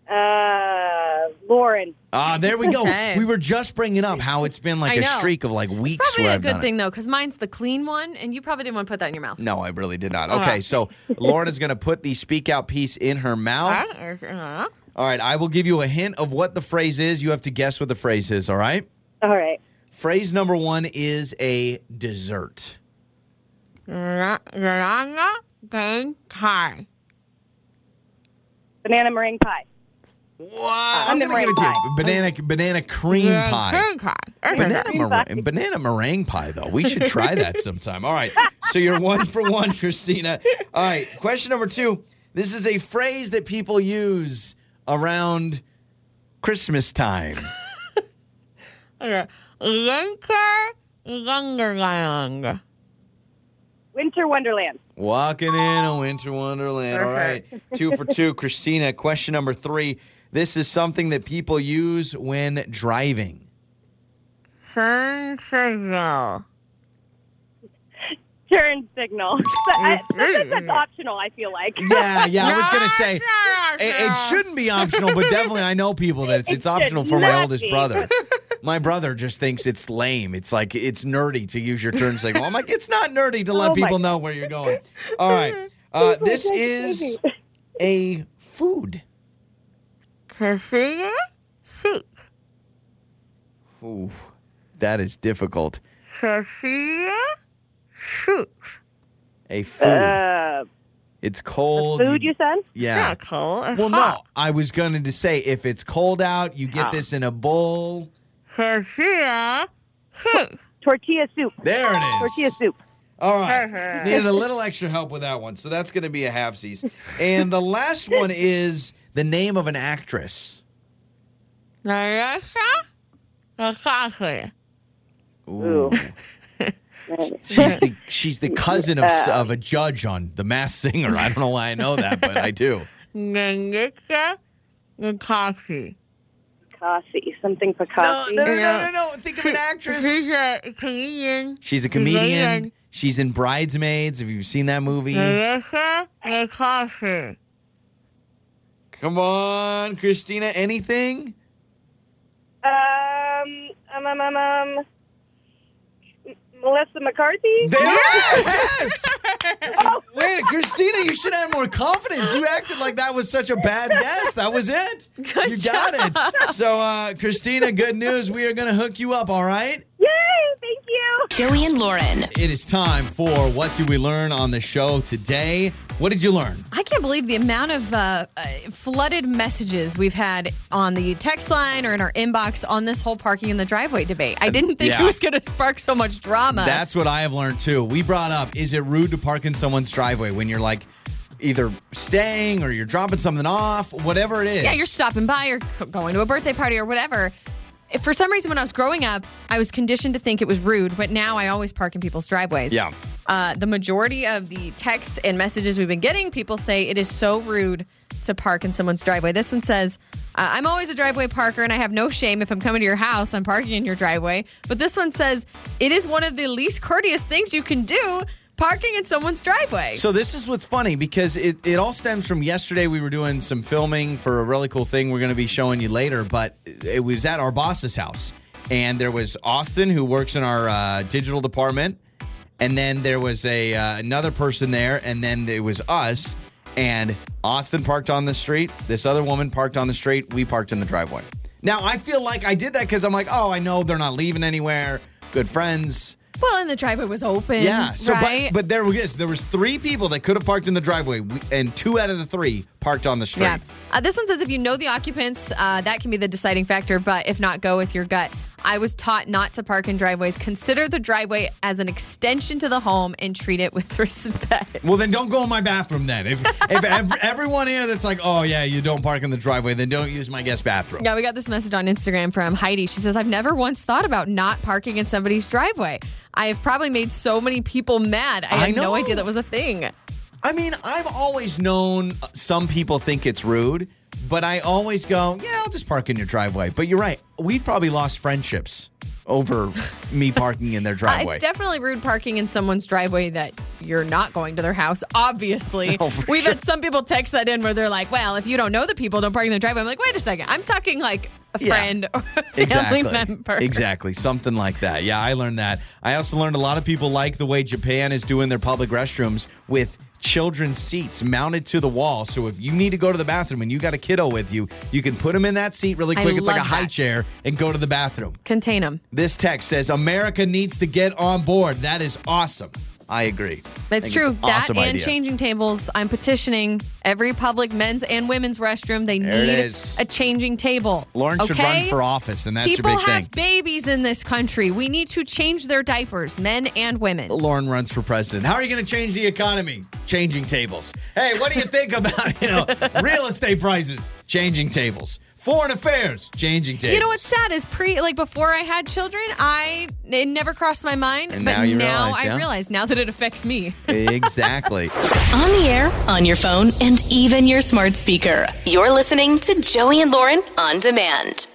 Uh, Lauren. Ah, there we go. Okay. We were just bringing up how it's been like I a know. streak of like weeks Probably where a I've good done thing though, because mine's the clean one, and you probably didn't want to put that in your mouth. No, I really did not. All Okay, right. so Lauren is going to put the speak out piece in her mouth. Uh-huh. All right, I will give you a hint of what the phrase is. You have to guess what the phrase is, all right? All right. Phrase number one is a dessert. Banana meringue pie. Wow, I'm Banana gonna give it to you. Banana banana cream pie. Banana, Cream mer- pie. banana meringue pie, though. We should try that sometime. All right. So you're one for one, Christina. All right. Question number two. This is a phrase that people use around Christmas time. Winter Wonderland. Walking in a winter wonderland. All right. Two for two. Christina, question number three. This is something that people use when driving. Turn signal. Turn But I, sometimes that's optional, I feel like. Yeah, yeah. I was going to say. It, it shouldn't be optional, but definitely I know people that it's, it's It optional for my oldest be. brother. My brother just thinks it's lame. It's like it's nerdy to use your turn signal. I'm like, it's not nerdy to let Oh people know where you're going. All right. Uh, this is a food. Ooh, that is difficult. A food. Uh, it's cold. food, you said? yeah. Well, no, I was going to say if it's cold out, you get this in a bowl. Tortilla soup. There it is. Tortilla soup. All right. Needed a little extra help with that one. So that's going to be a half halfsies. And the last one is the name of an actress. Ooh. She's the she's the cousin of s- of a judge on The Masked Singer. I don't know why I know that, but I do. Picasso. Something No, Picasso. no, no, no, no, no. Think of an actress. a comedian. She's a comedian. She's in Bridesmaids. Have you seen that movie? Come on, Christina. Anything? Um, um, um, um, um, Melissa McCarthy? There yes! Wait, Christina, you should have more confidence. You acted like that was such a bad guess. That was it. you got it. So, uh, Christina, good news. We are going to hook you up, all right? Yay! Thank you. Joey and Lauren. It is time for What Did We Learn on the show today? What did you learn? I can't believe the amount of uh, uh, flooded messages we've had on the text line or in our inbox on this whole parking in the driveway debate. I didn't think yeah. it was going to spark so much drama. That's what I have learned too. We brought up is it rude to park in someone's driveway when you're like either staying or you're dropping something off, whatever it is? yeah, you're stopping by or going to a birthday party or whatever. For some reason, when I was growing up, I was conditioned to think it was rude, but now I always park in people's driveways. Yeah. Uh, the majority of the texts and messages we've been getting, people say it is so rude to park in someone's driveway. This one says, uh, I'm always a driveway parker and I have no shame if I'm coming to your house, I'm parking in your driveway. But this one says, it is one of the least courteous things you can do. Parking in someone's driveway. So this is what's funny because it, it all stems from yesterday. We were doing some filming for a really cool thing we're going to be showing you later, but it was at our boss's house. And there was Austin who works in our uh, digital department. And then there was a uh, another person there. And then there was us. And Austin parked on the street. This other woman parked on the street. We parked in the driveway. Now, I feel like I did that because I'm like, oh, I know they're not leaving anywhere. Good friends. Well, and the driveway was open. Yeah. So, right? but but there was there was three people that could have parked in the driveway, and two out of the three parked on the street. Yeah. Uh, this one says if you know the occupants, uh, that can be the deciding factor, but if not, go with your gut. I was taught not to park in driveways. Consider the driveway as an extension to the home and treat it with respect. Well, then don't go in my bathroom. Then if if ev- everyone here that's like, oh yeah, you don't park in the driveway, then don't use my guest bathroom. Yeah, we got this message on Instagram from Heidi. She says, I've never once thought about not parking in somebody's driveway. I have probably made so many people mad. I I no idea that was a thing. I mean, I've always known uh, some people think it's rude, but I always go, yeah, I'll just park in your driveway. But you're right. We've probably lost friendships over me parking in their Uh, driveway. it's definitely rude parking in someone's driveway that you're not going to their house, obviously. Oh, We've sure. had some people text that in where they're like, well, if you don't know the people, don't park in their driveway. I'm like, wait a second. I'm talking like a Yeah. friend or a family exactly. member. Exactly. Something like that. Yeah, I learned that. I also learned a lot of people like the way Japan is doing their public restrooms with children's seats mounted to the wall. So if you need to go to the bathroom and you got a kiddo with you, you can put him in that seat really I quick. It's like a high that. chair and go to the bathroom. Contain them. This text says America needs to get on board. That is awesome. I agree. Think true. that awesome and idea. changing tables. I'm petitioning every public men's and women's restroom. They There need is. a changing table. Lauren should run for office, and that's People your big thing. People have babies in this country. We need to change their diapers, men and women. Lauren runs for president. How are you going to change the economy? Changing tables. Hey, what do you think about, you know, real estate prices? Changing tables. Foreign affairs. Changing tables. You know what's sad is pre like before I had children, I it never crossed my mind. And but now you realize, I yeah? realize now that it affects me. Exactly. On the air, on your phone, and even your smart speaker. You're listening to Joey and Lauren on demand.